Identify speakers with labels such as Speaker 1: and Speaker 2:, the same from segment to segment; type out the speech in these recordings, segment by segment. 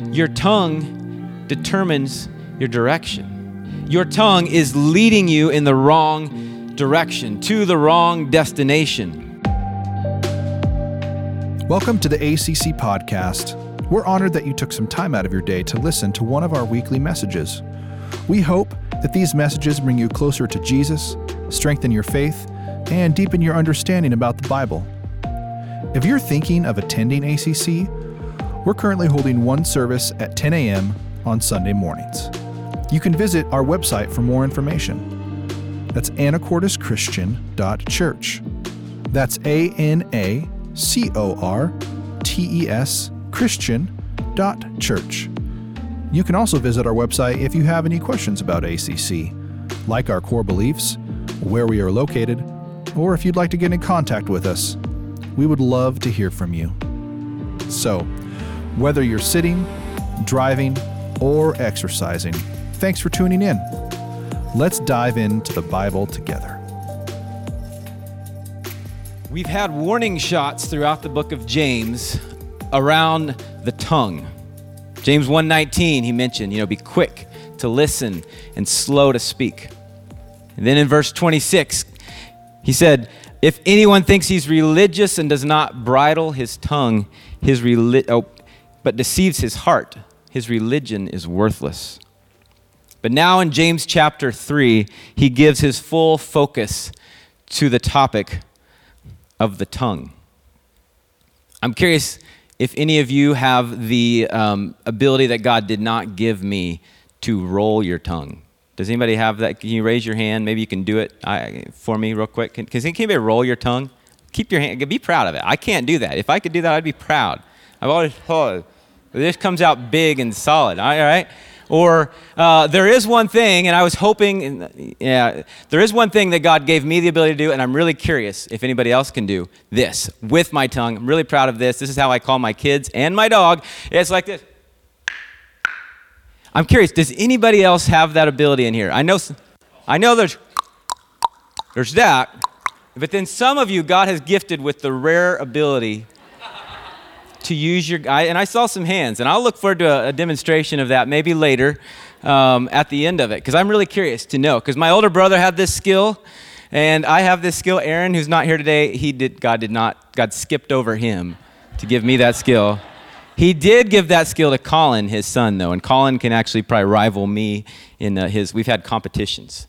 Speaker 1: your tongue determines your direction. Your tongue is leading you in the wrong direction, to the wrong destination.
Speaker 2: Welcome to the ACC podcast. We're honored that you took some time out of your day to listen to one of our weekly messages. We hope that these messages bring you closer to Jesus, strengthen your faith, and deepen your understanding about the Bible. If you're thinking of attending ACC, we're currently holding one service at 10 a.m. on Sunday mornings. You can visit our website for more information. That's anacorteschristian.church. That's A N A C O R T E S Christian.church. You can also visit our website if you have any questions about ACC, like our core beliefs, where we are located, or if you'd like to get in contact with us. We would love to hear from you. So, whether you're sitting, driving, or exercising, thanks for tuning in. Let's dive into the Bible together.
Speaker 1: We've had warning shots throughout the book of James around the tongue. James 1:19 he mentioned, you know, be quick to listen and slow to speak. And then in verse 26, he said, if anyone thinks he's religious and does not bridle his tongue, his reli- oh, but deceives his heart, his religion is worthless. But now in James chapter 3, he gives his full focus to the topic of the tongue. I'm curious if any of you have the um, ability that God did not give me to roll your tongue. Does anybody have that? Can you raise your hand? Maybe you can do it I, for me real quick. Can, can anybody roll your tongue? Keep your hand, be proud of it. I can't do that. If I could do that, I'd be proud. I've always, oh, this comes out big and solid. All right? Or uh, there is one thing, and I was hoping, yeah, there is one thing that God gave me the ability to do, and I'm really curious if anybody else can do this with my tongue. I'm really proud of this. This is how I call my kids and my dog. It's like this. I'm curious, does anybody else have that ability in here? I know, I know there's, there's that, but then some of you, God has gifted with the rare ability to use your, I, and I saw some hands, and I'll look forward to a, a demonstration of that maybe later um, at the end of it, because I'm really curious to know. Because my older brother had this skill, and I have this skill. Aaron, who's not here today, he did, God did not, God skipped over him to give me that skill. He did give that skill to Colin, his son, though, and Colin can actually probably rival me in uh, his. We've had competitions.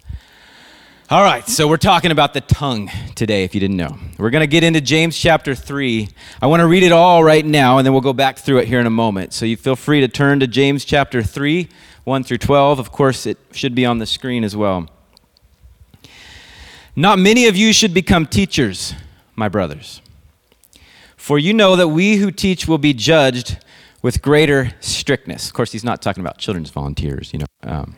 Speaker 1: All right, so we're talking about the tongue today, if you didn't know. We're going to get into James chapter 3. I want to read it all right now, and then we'll go back through it here in a moment. So you feel free to turn to James chapter 3, 1 through 12. Of course, it should be on the screen as well. Not many of you should become teachers, my brothers for you know that we who teach will be judged with greater strictness. Of course, he's not talking about children's volunteers, you know. Um,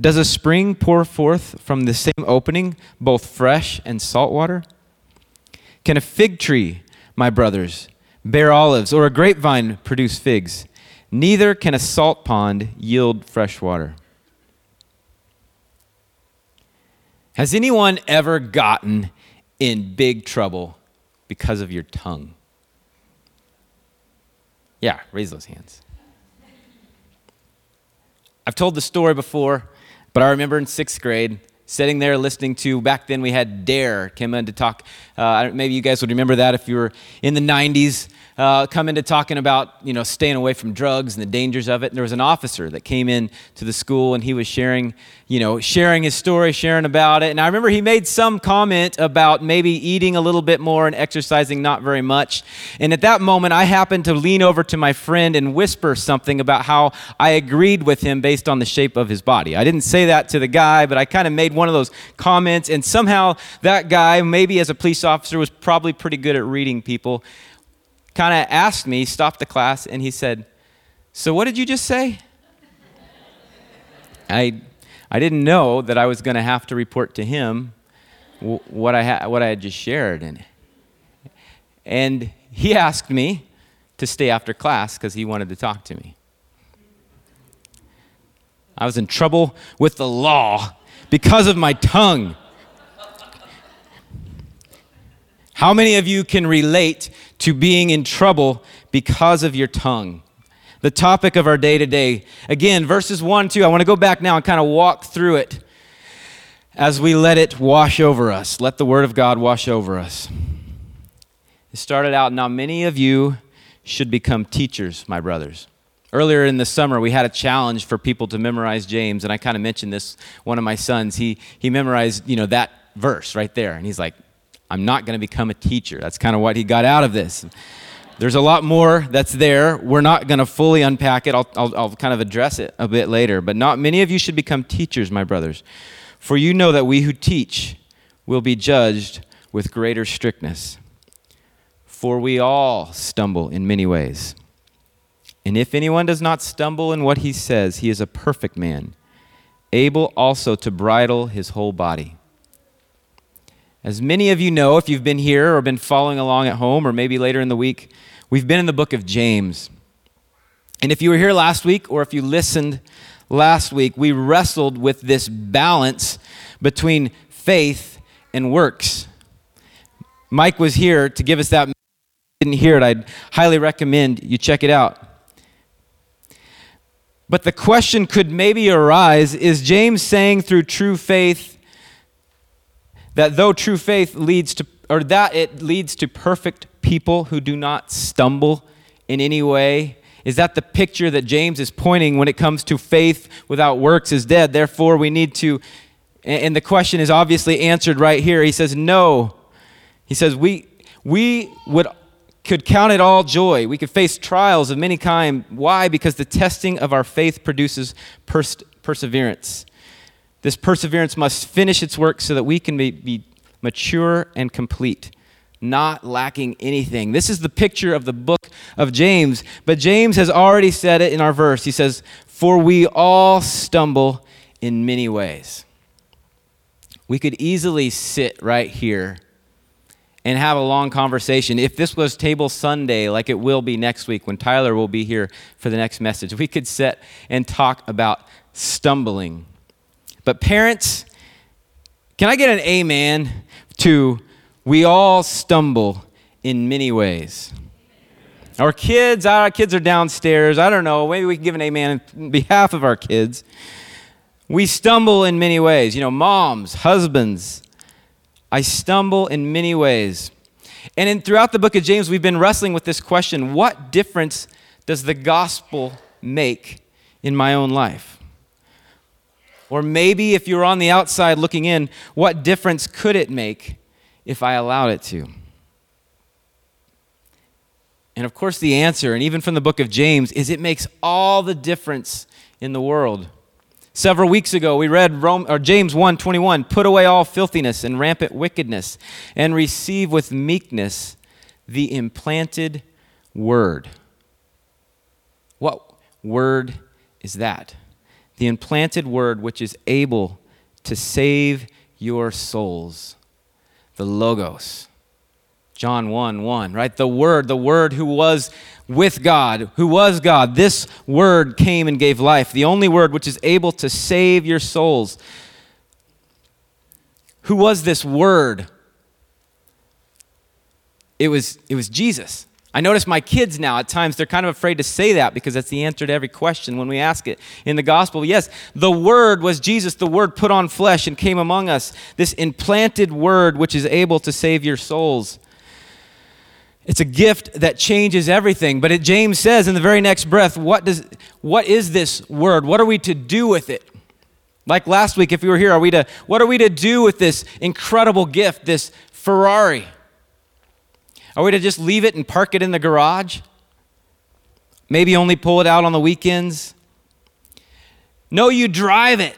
Speaker 1: Does a spring pour forth from the same opening both fresh and salt water? Can a fig tree, my brothers, bear olives, or a grapevine produce figs? Neither can a salt pond yield fresh water. Has anyone ever gotten in big trouble because of your tongue? Yeah, raise those hands. I've told the story before, but I remember in sixth grade sitting there listening to, back then we had DARE came in to talk. Uh, maybe you guys would remember that if you were in the 90s uh, come into talking about you know staying away from drugs and the dangers of it. And there was an officer that came in to the school and he was sharing you know sharing his story, sharing about it. And I remember he made some comment about maybe eating a little bit more and exercising not very much. And at that moment, I happened to lean over to my friend and whisper something about how I agreed with him based on the shape of his body. I didn't say that to the guy, but I kind of made one of those comments. And somehow that guy, maybe as a police officer, was probably pretty good at reading people kind of asked me, stopped the class, and he said, So what did you just say? I, I didn't know that I was going to have to report to him what, I ha- what I had just shared. And, and he asked me to stay after class because he wanted to talk to me. I was in trouble with the law because of my tongue. How many of you can relate to being in trouble because of your tongue? The topic of our day today. Again, verses 1, 2. I want to go back now and kind of walk through it as we let it wash over us. Let the Word of God wash over us. It started out, now many of you should become teachers, my brothers. Earlier in the summer, we had a challenge for people to memorize James, and I kind of mentioned this. One of my sons, he, he memorized, you know, that verse right there, and he's like, I'm not going to become a teacher. That's kind of what he got out of this. There's a lot more that's there. We're not going to fully unpack it. I'll, I'll, I'll, kind of address it a bit later. But not many of you should become teachers, my brothers. For you know that we who teach will be judged with greater strictness. For we all stumble in many ways. And if anyone does not stumble in what he says, he is a perfect man, able also to bridle his whole body. As many of you know, if you've been here or been following along at home or maybe later in the week, we've been in the book of James. And if you were here last week or if you listened last week, we wrestled with this balance between faith and works. Mike was here to give us that. Didn't hear it. I'd highly recommend you check it out. But the question could maybe arise is James saying through true faith that though true faith leads to, or that it leads to perfect people who do not stumble in any way? Is that the picture that James is pointing when it comes to faith without works is dead? Therefore, we need to, and the question is obviously answered right here. He says, No. He says, We, we would could count it all joy. We could face trials of many kind. Why? Because the testing of our faith produces pers- perseverance. This perseverance must finish its work so that we can be, mature and complete, not lacking anything. This is the picture of the book of James. But James has already said it in our verse. He says, For we all stumble in many ways. We could easily sit right here and have a long conversation. If this was Table Sunday, like it will be next week when Tyler will be here for the next message, we could sit and talk about stumbling but parents, can I get an amen to we all stumble in many ways? Our kids, our kids are downstairs. I don't know. Maybe we can give an amen on behalf of our kids. We stumble in many ways. You know, moms, husbands. I stumble in many ways. And in, throughout the book of James, we've been wrestling with this question what difference does the gospel make in my own life? Or maybe if you're on the outside looking in, what difference could it make if I allowed it to? And of course, the answer, and even from the book of James, is it makes all the difference in the world. Several weeks ago, we read Rome, or James 1:21, "Put away all filthiness and rampant wickedness, and receive with meekness the implanted word." What word is that? The implanted word which is able to save your souls. The Logos. John 1 1, right? The Word, the Word who was with God, who was God. This Word came and gave life. The only Word which is able to save your souls. Who was this word? It was, it was Jesus. I notice my kids now, at times, they're kind of afraid to say that because that's the answer to every question when we ask it. In the gospel, yes, the Word was Jesus, the Word put on flesh and came among us. This implanted Word which is able to save your souls. It's a gift that changes everything. But it, James says in the very next breath, what, does, what is this Word? What are we to do with it? Like last week, if you were here, are we to, what are we to do with this incredible gift, this Ferrari? Are we to just leave it and park it in the garage? Maybe only pull it out on the weekends? No, you drive it.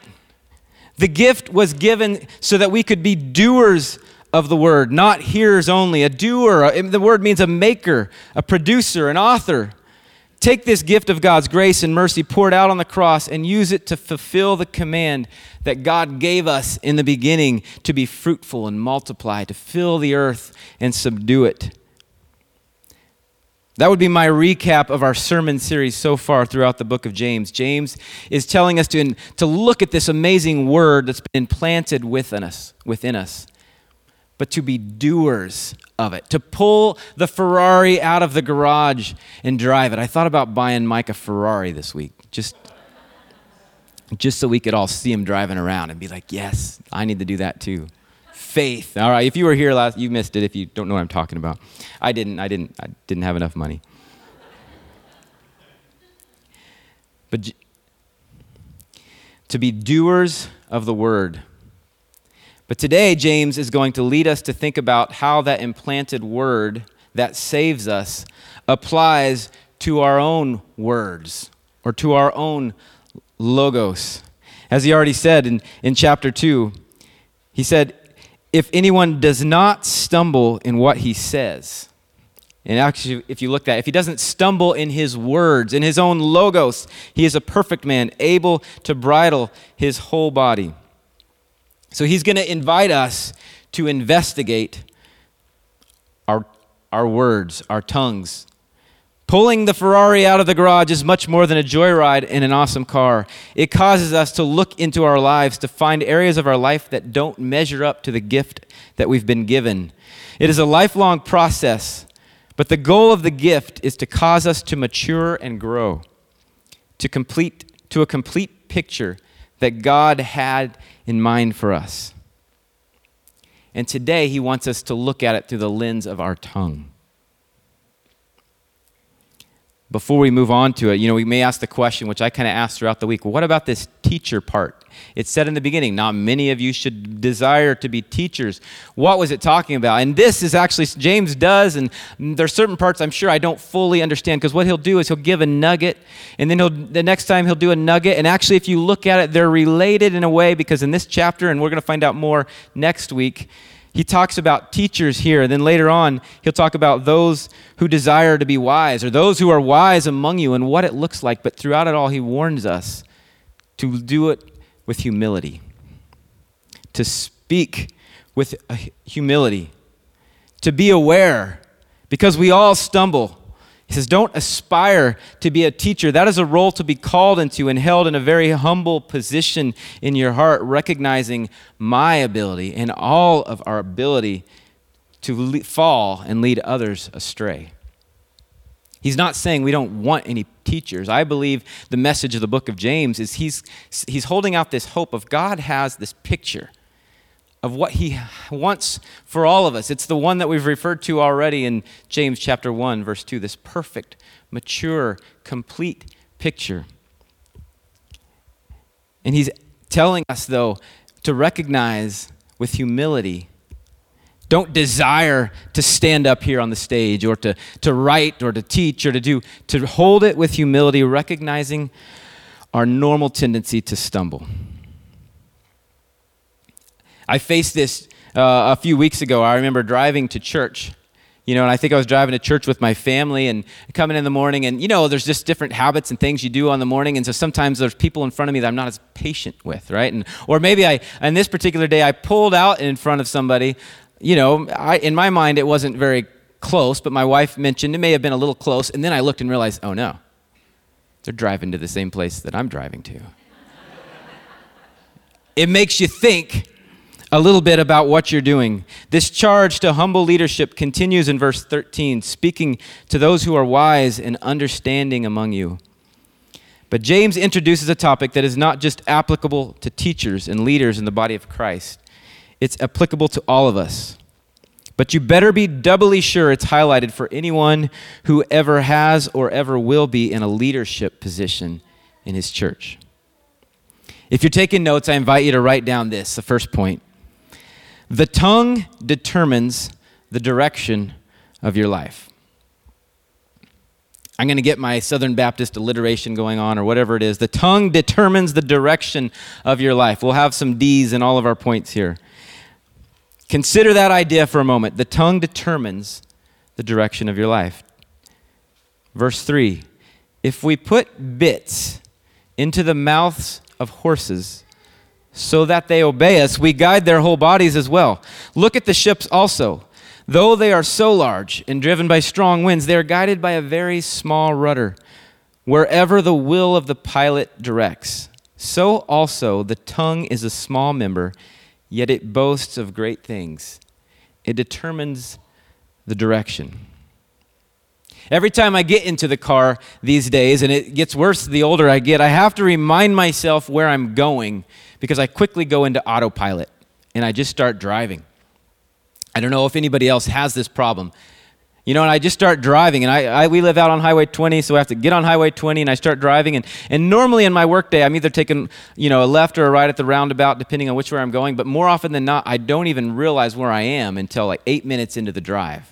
Speaker 1: The gift was given so that we could be doers of the word, not hearers only. A doer, the word means a maker, a producer, an author. Take this gift of God's grace and mercy poured out on the cross and use it to fulfill the command that God gave us in the beginning to be fruitful and multiply, to fill the earth and subdue it. That would be my recap of our sermon series so far throughout the book of James. James is telling us to, to look at this amazing word that's been implanted within us, within us, but to be doers of it, to pull the Ferrari out of the garage and drive it. I thought about buying Mike a Ferrari this week, just, just so we could all see him driving around and be like, yes, I need to do that too faith. All right, if you were here last, you missed it if you don't know what I'm talking about. I didn't, I didn't, I didn't have enough money. But to be doers of the word. But today, James is going to lead us to think about how that implanted word that saves us applies to our own words or to our own logos. As he already said in, in chapter 2, he said, if anyone does not stumble in what he says, and actually, if you look at it, if he doesn't stumble in his words, in his own logos, he is a perfect man, able to bridle his whole body. So he's going to invite us to investigate our, our words, our tongues, Pulling the Ferrari out of the garage is much more than a joyride in an awesome car. It causes us to look into our lives to find areas of our life that don't measure up to the gift that we've been given. It is a lifelong process, but the goal of the gift is to cause us to mature and grow, to complete to a complete picture that God had in mind for us. And today he wants us to look at it through the lens of our tongue before we move on to it, you know, we may ask the question, which I kind of asked throughout the week, what about this teacher part? It said in the beginning, not many of you should desire to be teachers. What was it talking about? And this is actually, James does, and there's certain parts I'm sure I don't fully understand, because what he'll do is he'll give a nugget, and then he'll, the next time he'll do a nugget, and actually, if you look at it, they're related in a way, because in this chapter, and we're going to find out more next week, he talks about teachers here. And then later on, he'll talk about those who desire to be wise or those who are wise among you and what it looks like. But throughout it all, he warns us to do it with humility, to speak with uh, humility, to be aware, because we all stumble. He says, Don't aspire to be a teacher. That is a role to be called into and held in a very humble position in your heart, recognizing my ability and all of our ability to le- fall and lead others astray. He's not saying we don't want any teachers. I believe the message of the book of James is he's, he's holding out this hope of God has this picture of what he wants for all of us. It's the one that we've referred to already in James chapter 1 verse 2, this perfect, mature, complete picture. And he's telling us though to recognize with humility don't desire to stand up here on the stage or to, to write or to teach or to do, to hold it with humility, recognizing our normal tendency to stumble. I faced this uh, a few weeks ago. I remember driving to church. You know, and I think I was driving to church with my family and coming in the morning, and you know, there's just different habits and things you do on the morning, and so sometimes there's people in front of me that I'm not as patient with, right? And or maybe I, on this particular day, I pulled out in front of somebody. You know, I, in my mind, it wasn't very close, but my wife mentioned it may have been a little close, and then I looked and realized, oh no, they're driving to the same place that I'm driving to. it makes you think a little bit about what you're doing. This charge to humble leadership continues in verse 13, speaking to those who are wise and understanding among you. But James introduces a topic that is not just applicable to teachers and leaders in the body of Christ, it's applicable to all of us. But you better be doubly sure it's highlighted for anyone who ever has or ever will be in a leadership position in his church. If you're taking notes, I invite you to write down this, the first point. The tongue determines the direction of your life. I'm going to get my Southern Baptist alliteration going on or whatever it is. The tongue determines the direction of your life. We'll have some D's in all of our points here. Consider that idea for a moment. The tongue determines the direction of your life. Verse 3 If we put bits into the mouths of horses so that they obey us, we guide their whole bodies as well. Look at the ships also. Though they are so large and driven by strong winds, they are guided by a very small rudder, wherever the will of the pilot directs. So also the tongue is a small member, yet it boasts of great things. It determines the direction. Every time I get into the car these days, and it gets worse the older I get, I have to remind myself where I'm going because I quickly go into autopilot and I just start driving. I don't know if anybody else has this problem. You know, and I just start driving, and I, I, we live out on Highway 20, so I have to get on Highway 20, and I start driving. And, and normally in my workday, I'm either taking, you know, a left or a right at the roundabout, depending on which way I'm going. But more often than not, I don't even realize where I am until like eight minutes into the drive.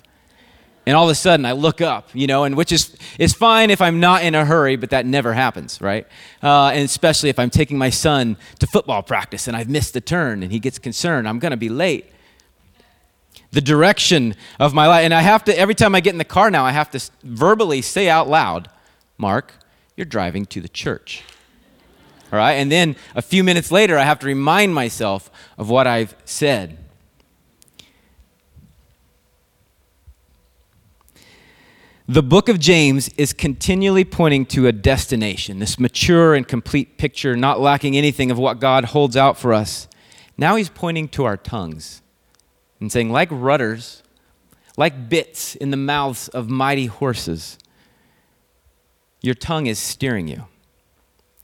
Speaker 1: And all of a sudden, I look up, you know, and which is, is fine if I'm not in a hurry, but that never happens, right? Uh, and especially if I'm taking my son to football practice and I've missed the turn and he gets concerned, I'm going to be late the direction of my life. And I have to, every time I get in the car now, I have to verbally say out loud, Mark, you're driving to the church. All right? And then a few minutes later, I have to remind myself of what I've said. The book of James is continually pointing to a destination, this mature and complete picture, not lacking anything of what God holds out for us. Now he's pointing to our tongues and saying, like rudders, like bits in the mouths of mighty horses, your tongue is steering you.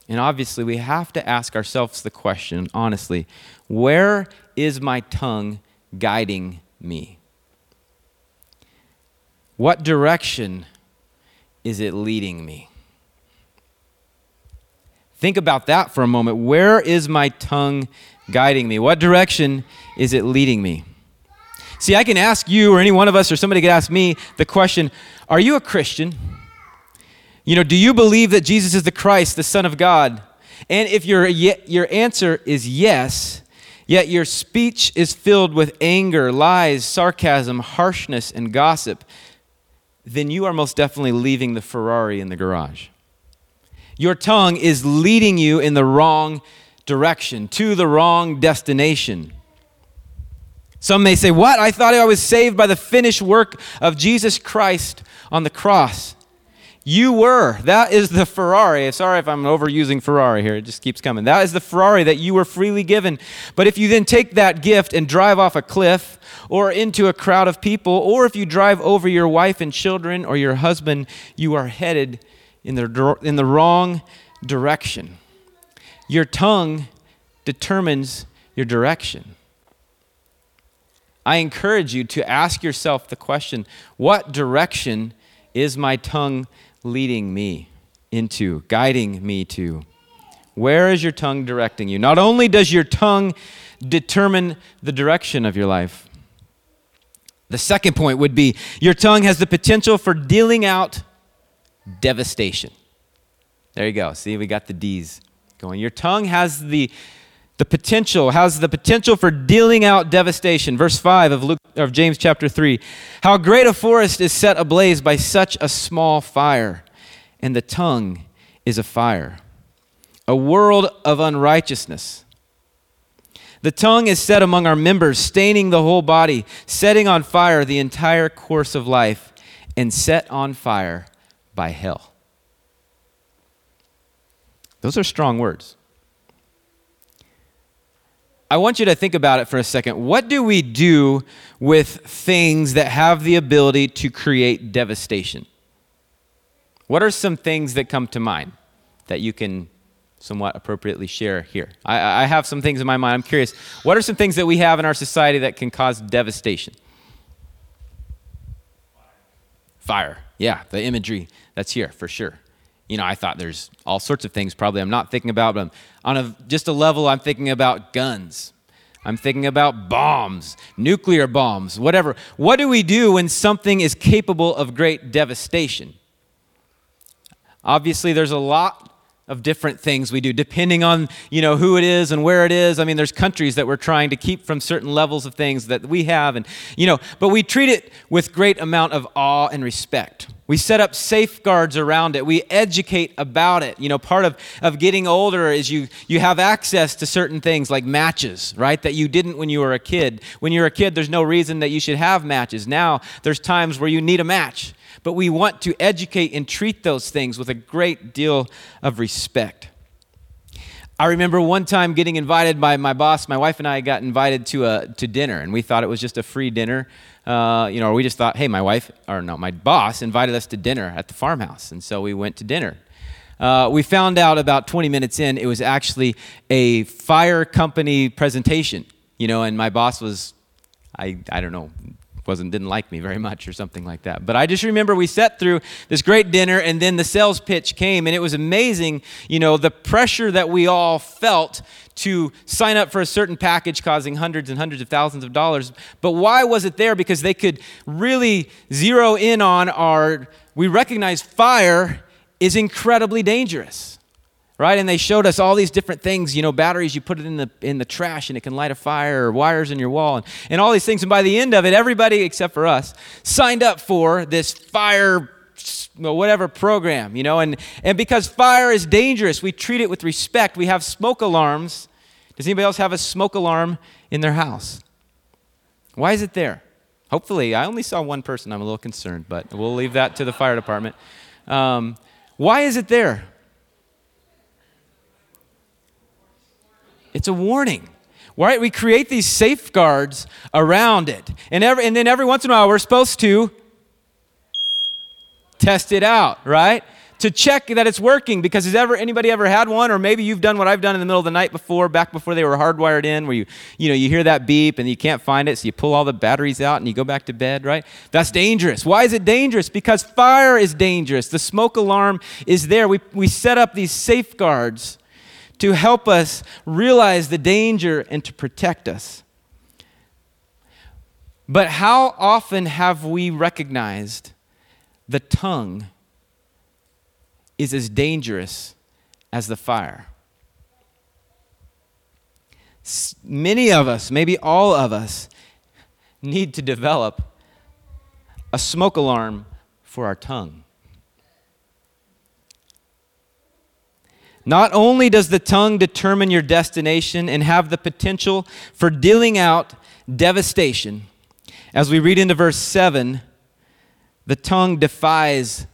Speaker 1: And obviously, we have to ask ourselves the question, honestly where is my tongue guiding me? What direction is it leading me? Think about that for a moment. Where is my tongue guiding me? What direction is it leading me? See, I can ask you or any one of us or somebody could ask me the question Are you a Christian? You know, do you believe that Jesus is the Christ, the Son of God? And if your, your answer is yes, yet your speech is filled with anger, lies, sarcasm, harshness, and gossip, then you are most definitely leaving the Ferrari in the garage. Your tongue is leading you in the wrong direction, to the wrong destination. Some may say, What? I thought I was saved by the finished work of Jesus Christ on the cross. You were. That is the Ferrari. Sorry if I'm overusing Ferrari here. It just keeps coming. That is the Ferrari that you were freely given. But if you then take that gift and drive off a cliff or into a crowd of people, or if you drive over your wife and children or your husband, you are headed in the, in the wrong direction. Your tongue determines your direction. I encourage you to ask yourself the question what direction is my tongue leading me into, guiding me to? Where is your tongue directing you? Not only does your tongue determine the direction of your life, the second point would be your tongue has the potential for dealing out devastation. There you go. See, we got the D's going. Your tongue has the the potential has the potential for dealing out devastation verse 5 of luke of james chapter 3 how great a forest is set ablaze by such a small fire and the tongue is a fire a world of unrighteousness the tongue is set among our members staining the whole body setting on fire the entire course of life and set on fire by hell those are strong words I want you to think about it for a second. What do we do with things that have the ability to create devastation? What are some things that come to mind that you can somewhat appropriately share here? I, I have some things in my mind. I'm curious. What are some things that we have in our society that can cause devastation? Fire. Yeah, the imagery that's here for sure. You know, I thought there's all sorts of things probably I'm not thinking about, but on a, just a level, I'm thinking about guns. I'm thinking about bombs, nuclear bombs, whatever. What do we do when something is capable of great devastation? Obviously, there's a lot of different things we do depending on you know who it is and where it is. I mean there's countries that we're trying to keep from certain levels of things that we have and you know but we treat it with great amount of awe and respect. We set up safeguards around it. We educate about it. You know part of, of getting older is you you have access to certain things like matches right that you didn't when you were a kid. When you're a kid there's no reason that you should have matches. Now there's times where you need a match but we want to educate and treat those things with a great deal of respect. I remember one time getting invited by my boss. My wife and I got invited to a to dinner, and we thought it was just a free dinner. Uh, you know, we just thought, hey, my wife or no, my boss invited us to dinner at the farmhouse, and so we went to dinner. Uh, we found out about 20 minutes in, it was actually a fire company presentation. You know, and my boss was, I I don't know, wasn't didn't like me very much or something like that. But I just remember we sat through this great dinner and then the sales pitch came and it was amazing, you know, the pressure that we all felt to sign up for a certain package causing hundreds and hundreds of thousands of dollars. But why was it there? Because they could really zero in on our we recognize fire is incredibly dangerous right? And they showed us all these different things you know batteries you put it in the in the trash and it can light a fire or wires in your wall and, and all these things. And by the end of it everybody except for us signed up for this fire whatever program you know? And and because fire is dangerous we treat it with respect. We have smoke alarms. Does anybody else have a smoke alarm in their house? Why is it there? Hopefully i only saw one person. I'm a little concerned but we'll leave that to the fire department. Um, why is it there It's a warning. Right? We create these safeguards around it. And, every, and then every once in a while, we're supposed to test it out, right? To check that it's working because has ever anybody ever had one or maybe you've done what I've done in the middle of the night before back before they were hardwired in where you you know you hear that beep and you can't find it so you pull all the batteries out and you go back to bed, right? That's dangerous. Why is it dangerous? Because fire is dangerous. The smoke alarm is there. We we set up these safeguards to help us realize the danger and to protect us. But how often have we recognized the tongue is as dangerous as the fire? Many of us, maybe all of us, need to develop a smoke alarm for our tongue. Not only does the tongue determine your destination and have the potential for dealing out devastation, as we read into verse 7, the tongue defies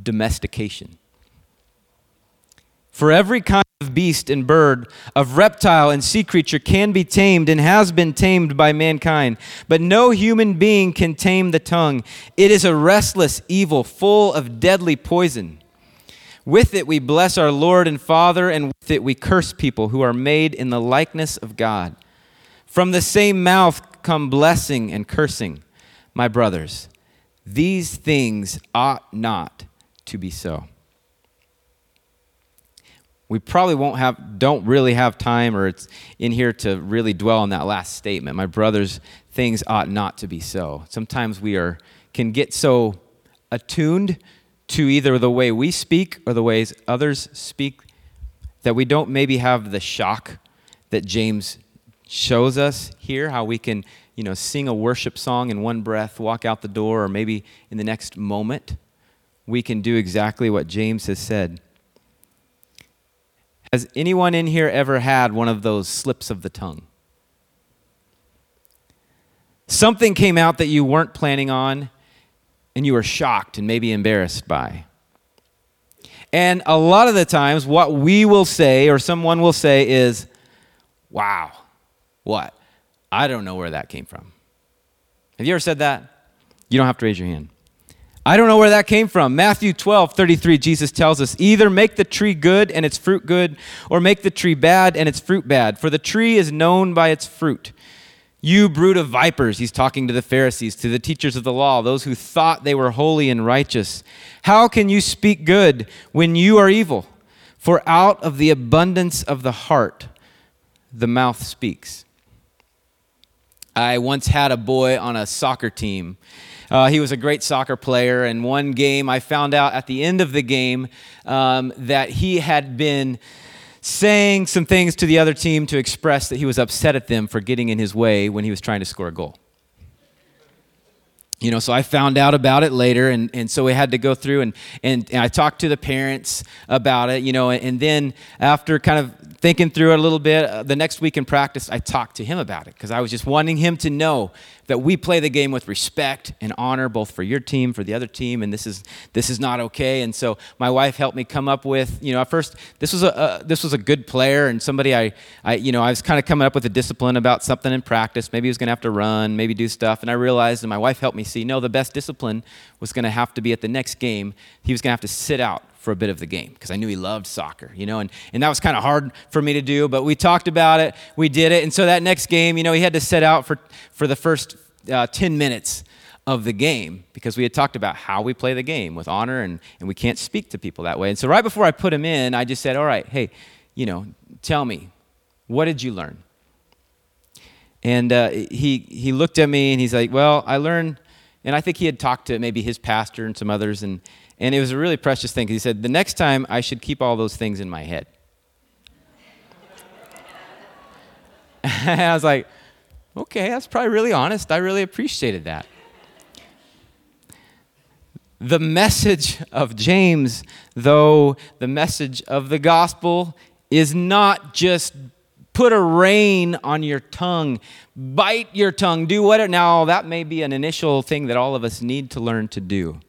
Speaker 1: domestication. For every kind of beast and bird, of reptile and sea creature can be tamed and has been tamed by mankind, but no human being can tame the tongue. It is a restless evil full of deadly poison. With it we bless our Lord and Father, and with it we curse people who are made in the likeness of God. From the same mouth come blessing and cursing. My brothers, these things ought not to be so. We probably won't have, don't really have time, or it's in here to really dwell on that last statement. My brothers, things ought not to be so. Sometimes we are, can get so attuned to either the way we speak or the ways others speak that we don't maybe have the shock that James shows us here how we can you know sing a worship song in one breath walk out the door or maybe in the next moment we can do exactly what James has said. Has anyone in here ever had one of those slips of the tongue? Something came out that you weren't planning on and you are shocked and maybe embarrassed by. And a lot of the times, what we will say or someone will say is, Wow, What? I don't know where that came from. Have you ever said that? You don't have to raise your hand. I don't know where that came from. Matthew 12, 33, Jesus tells us either make the tree good and its fruit good, or make the tree bad and its fruit bad. For the tree is known by its fruit. You brood of vipers, he's talking to the Pharisees, to the teachers of the law, those who thought they were holy and righteous. How can you speak good when you are evil? For out of the abundance of the heart, the mouth speaks. I once had a boy on a soccer team. Uh, he was a great soccer player, and one game I found out at the end of the game um, that he had been saying some things to the other team to express that he was upset at them for getting in his way when he was trying to score a goal. You know so i found out about it later and, and so we had to go through and, and, and i talked to the parents about it you know and, and then after kind of thinking through it a little bit uh, the next week in practice i talked to him about it because i was just wanting him to know that we play the game with respect and honor both for your team for the other team and this is this is not okay. And so my wife helped me come up with you know at first this was a, a this was a good player and somebody i, I you know i was kind of coming up with a discipline about something in practice. Maybe he was going to have to run maybe do stuff. And i realized and my wife helped me see no the best discipline was going to have to be at the next game. He was going to have to sit out for a bit of the game because I knew he loved soccer, you know, and, and that was kind of hard for me to do, but we talked about it, we did it, and so that next game, you know, he had to set out for, for the first uh, 10 minutes of the game because we had talked about how we play the game with honor and, and we can't speak to people that way. And so right before I put him in, I just said, all right, hey, you know, tell me, what did you learn? And uh, he, he looked at me and he's like, well, I learned, and I think he had talked to maybe his pastor and some others, and, and it was a really precious thing. Because he said, The next time I should keep all those things in my head. and I was like, Okay, that's probably really honest. I really appreciated that. The message of James, though, the message of the gospel is not just put a rein on your tongue, bite your tongue, do whatever. Now, that may be an initial thing that all of us need to learn to do.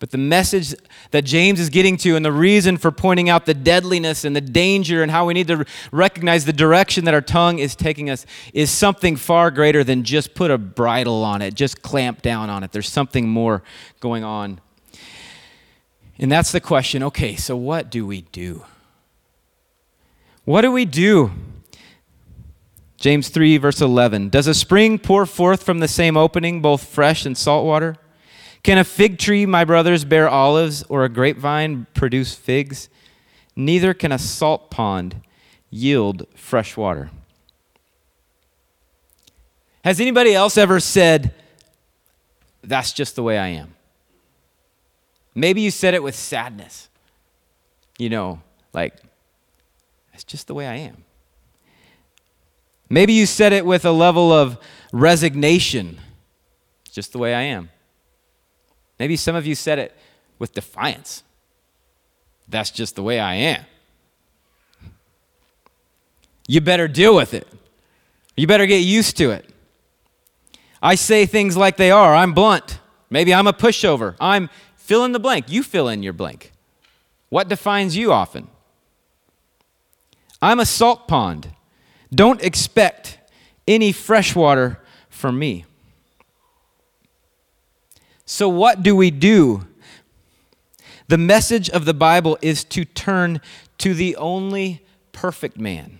Speaker 1: But the message that James is getting to, and the reason for pointing out the deadliness and the danger and how we need to recognize the direction that our tongue is taking us, is something far greater than just put a bridle on it, just clamp down on it. There's something more going on. And that's the question okay, so what do we do? What do we do? James 3, verse 11. Does a spring pour forth from the same opening both fresh and salt water? Can a fig tree, my brothers, bear olives, or a grapevine produce figs? Neither can a salt pond yield fresh water. Has anybody else ever said, That's just the way I am? Maybe you said it with sadness. You know, like, That's just the way I am. Maybe you said it with a level of resignation. It's Just the way I am. Maybe some of you said it with defiance. That's just the way I am. You better deal with it. You better get used to it. I say things like they are. I'm blunt. Maybe I'm a pushover. I'm fill in the blank. You fill in your blank. What defines you often? I'm a salt pond. Don't expect any fresh water from me. So, what do we do? The message of the Bible is to turn to the only perfect man.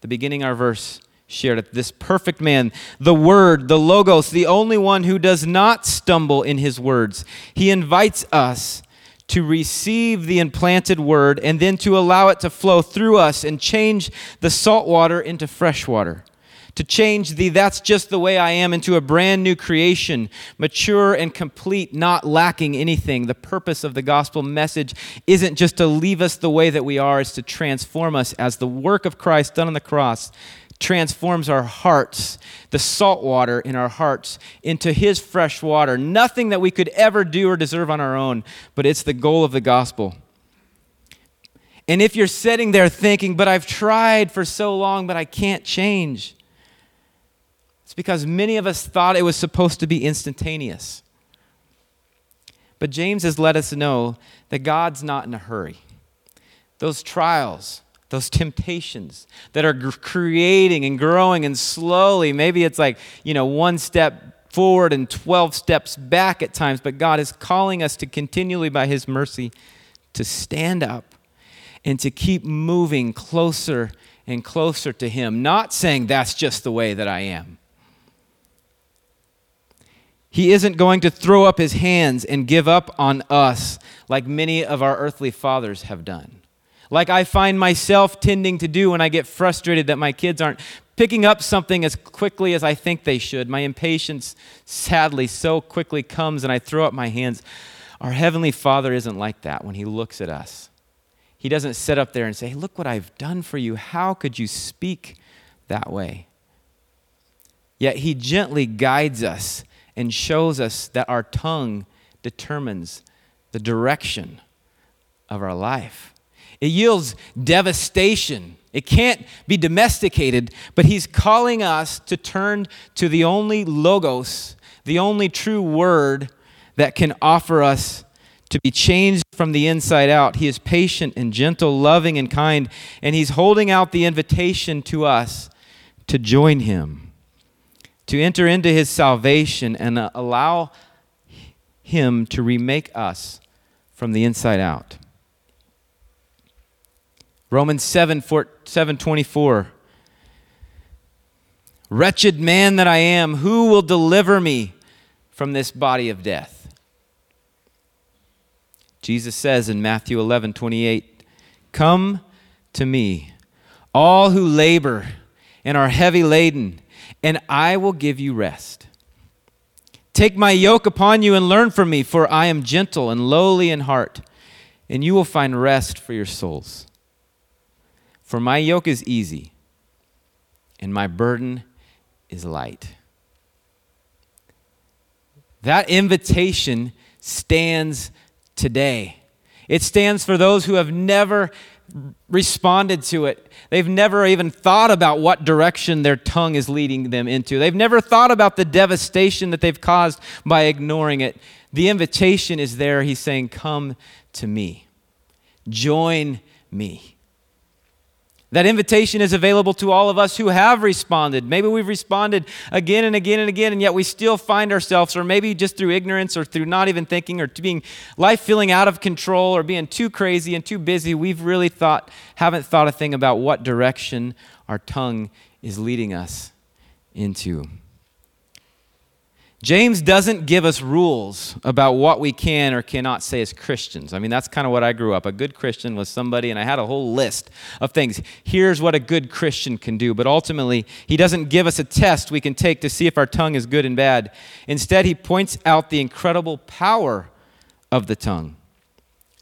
Speaker 1: The beginning our verse shared it. This perfect man, the Word, the Logos, the only one who does not stumble in his words. He invites us to receive the implanted Word and then to allow it to flow through us and change the salt water into fresh water to change the that's just the way I am into a brand new creation, mature and complete, not lacking anything. The purpose of the gospel message isn't just to leave us the way that we are, it's to transform us as the work of Christ done on the cross transforms our hearts, the salt water in our hearts, into His fresh water. Nothing that we could ever do or deserve on our own, but it's the goal of the gospel. And if you're sitting there thinking, but I've tried for so long, but I can't change, it's because many of us thought it was supposed to be instantaneous. But James has let us know that God's not in a hurry. Those trials, those temptations that are creating and growing and slowly. Maybe it's like, you know, one step forward and 12 steps back at times, but God is calling us to continually, by His mercy, to stand up and to keep moving closer and closer to Him, not saying that's just the way that I am. He isn't going to throw up His hands and give up on us like many of our earthly fathers have done like I find myself tending to do when I get frustrated that my kids aren't picking up something as quickly as I think they should. My impatience, sadly, so quickly comes and I throw up my hands. Our Heavenly Father isn't like that when He looks at us. He doesn't sit up there and say, Look what I've done for you. How could you speak that way? Yet He gently guides us and shows us that our tongue determines the direction of our life. It yields devastation. It can't be domesticated, but he's calling us to turn to the only logos, the only true word that can offer us to be changed from the inside out. He is patient and gentle, loving and kind, and he's holding out the invitation to us to join him, to enter into his salvation and uh, allow him to remake us from the inside out. Romans 7, 4, 7 24. Wretched man that I am, who will deliver me from this body of death? Jesus says in Matthew 11, 28, Come to me, all who labor and are heavy laden, and I will give you rest. Take my yoke upon you and learn from me, for I am gentle and lowly in heart, and you will find rest for your souls. For my yoke is easy and my burden is light. That invitation stands today. It stands for those who have never responded to it. They've never even thought about what direction their tongue is leading them into. They've never thought about the devastation that they've caused by ignoring it. The invitation is there. He's saying, Come to me, join me. That invitation is available to all of us who have responded. Maybe we've responded again and again and again, and yet we still find ourselves, or maybe just through ignorance or through not even thinking or being life feeling out of control or being too crazy and too busy, we've really thought, haven't thought a thing about what direction our tongue is leading us into. James doesn't give us rules about what we can or cannot say as Christians. I mean, that's kind of what I grew up. A good Christian was somebody, and I had a whole list of things. Here's what a good Christian can do. But ultimately, he doesn't give us a test we can take to see if our tongue is good and bad. Instead, he points out the incredible power of the tongue.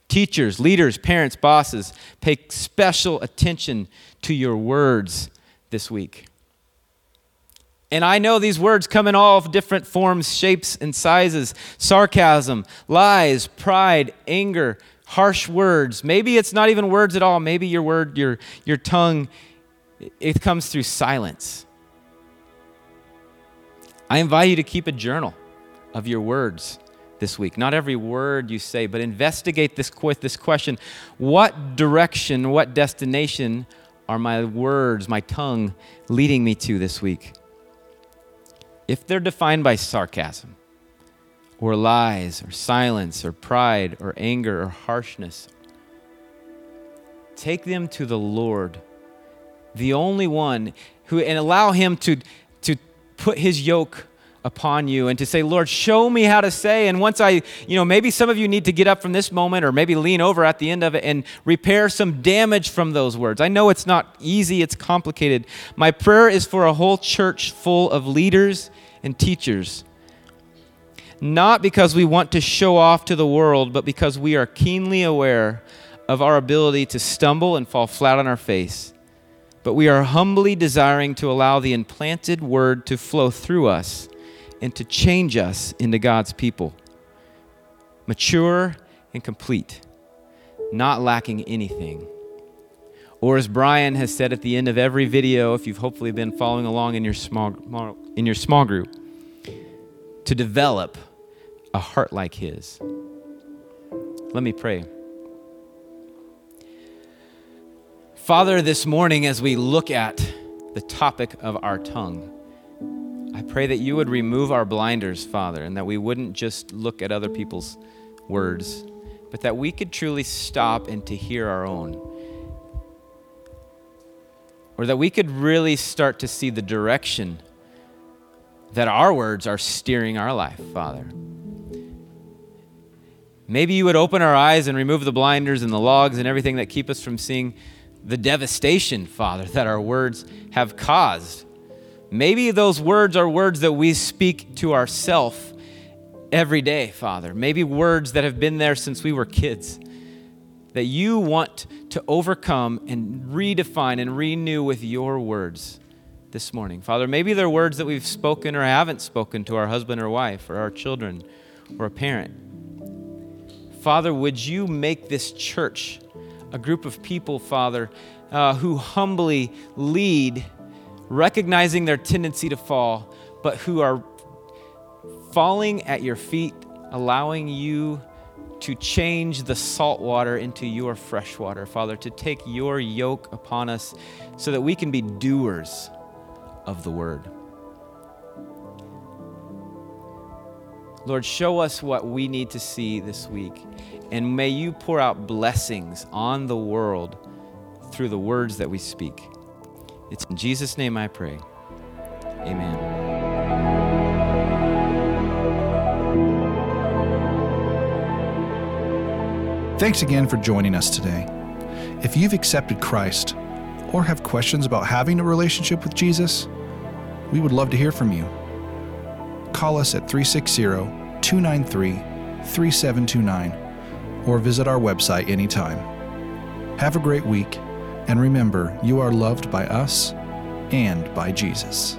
Speaker 1: Teachers, leaders, parents, bosses, pay special attention to your words this week. And I know these words come in all different forms, shapes, and sizes sarcasm, lies, pride, anger, harsh words. Maybe it's not even words at all. Maybe your word, your, your tongue, it comes through silence. I invite you to keep a journal of your words this week. Not every word you say, but investigate this this question What direction, what destination are my words, my tongue leading me to this week? If they're defined by sarcasm or lies or silence or pride or anger or harshness, take them to the Lord, the only one who, and allow Him to, to put His yoke upon you and to say, Lord, show me how to say. And once I, you know, maybe some of you need to get up from this moment or maybe lean over at the end of it and repair some damage from those words. I know it's not easy, it's complicated. My prayer is for a whole church full of leaders and teachers. Not because we want to show off to the world, but because we are keenly aware of our ability to stumble and fall flat on our face. But we are humbly desiring to allow the implanted word to flow through us and to change us into God's people. Mature and complete, not lacking anything. Or as Brian has said at the end of every video, if you've hopefully been following along in your small, in your small group, to develop a heart like his. Let me pray. Father, this morning as we look at the topic of our tongue, I pray that you would remove our blinders, Father, and that we wouldn't just look at other people's words, but that we could truly stop and to hear our own. Or that we could really start to see the direction that our words are steering our life, Father. Maybe you would open our eyes and remove the blinders and the logs and everything that keep us from seeing the devastation, Father, that our words have caused. Maybe those words are words that we speak to ourselves every day, Father. Maybe words that have been there since we were kids that you want to overcome and redefine and renew with your words this morning. Father, maybe they're words that we've spoken or haven't spoken to our husband or wife or our children or a parent. Father, would you make this church a group of people, Father, uh, who humbly lead, recognizing their tendency to fall, but who are falling at your feet, allowing you to change the salt water into your fresh water, Father, to take your yoke upon us so that we can be doers of the word. Lord, show us what we need to see this week, and may you pour out blessings on the world through the words that we speak. It's in Jesus' name I pray. Amen.
Speaker 2: Thanks again for joining us today. If you've accepted Christ or have questions about having a relationship with Jesus, we would love to hear from you. Call us at 360 293 3729 or visit our website anytime. Have a great week, and remember, you are loved by us and by Jesus.